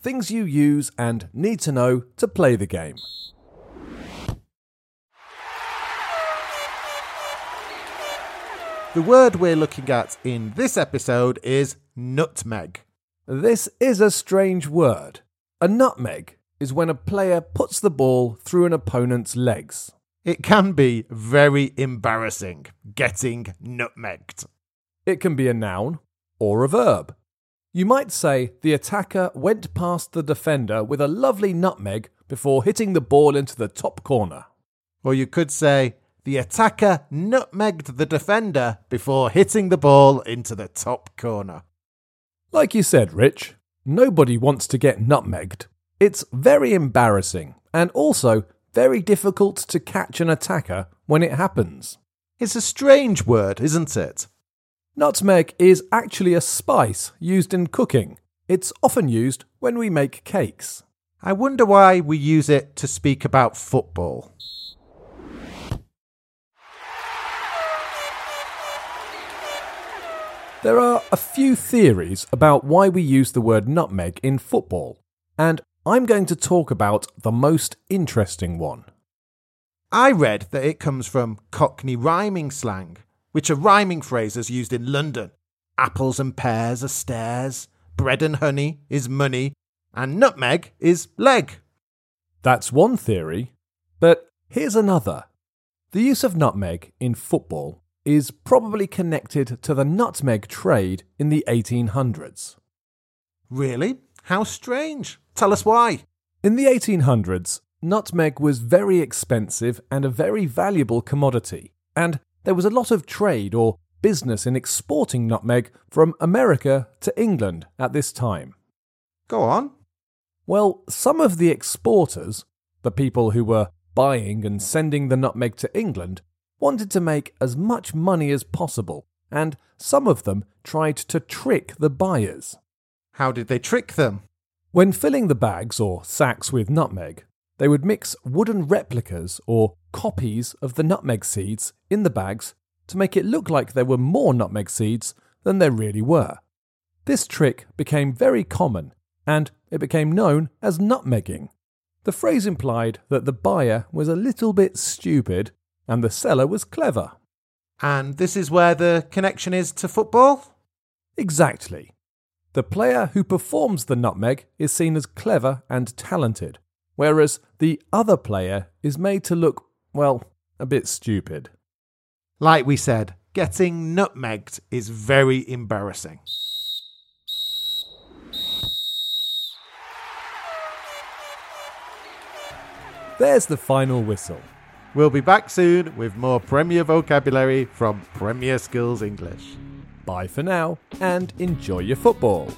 things you use and need to know to play the game. The word we're looking at in this episode is nutmeg. This is a strange word. A nutmeg is when a player puts the ball through an opponent's legs. It can be very embarrassing getting nutmegged. It can be a noun or a verb. You might say the attacker went past the defender with a lovely nutmeg before hitting the ball into the top corner. Or you could say the attacker nutmegged the defender before hitting the ball into the top corner. Like you said, Rich, nobody wants to get nutmegged. It's very embarrassing and also very difficult to catch an attacker when it happens. It's a strange word, isn't it? Nutmeg is actually a spice used in cooking. It's often used when we make cakes. I wonder why we use it to speak about football. There are a few theories about why we use the word nutmeg in football, and I'm going to talk about the most interesting one. I read that it comes from Cockney rhyming slang, which are rhyming phrases used in London. Apples and pears are stairs, bread and honey is money, and nutmeg is leg. That's one theory, but here's another. The use of nutmeg in football is probably connected to the nutmeg trade in the 1800s. Really? How strange. Tell us why. In the 1800s, nutmeg was very expensive and a very valuable commodity, and there was a lot of trade or business in exporting nutmeg from America to England at this time. Go on. Well, some of the exporters, the people who were buying and sending the nutmeg to England, wanted to make as much money as possible, and some of them tried to trick the buyers. How did they trick them? When filling the bags or sacks with nutmeg, they would mix wooden replicas or copies of the nutmeg seeds in the bags to make it look like there were more nutmeg seeds than there really were. This trick became very common and it became known as nutmegging. The phrase implied that the buyer was a little bit stupid and the seller was clever. And this is where the connection is to football? Exactly. The player who performs the nutmeg is seen as clever and talented, whereas the other player is made to look, well, a bit stupid. Like we said, getting nutmegged is very embarrassing. There's the final whistle. We'll be back soon with more Premier vocabulary from Premier Skills English. Bye for now and enjoy your football.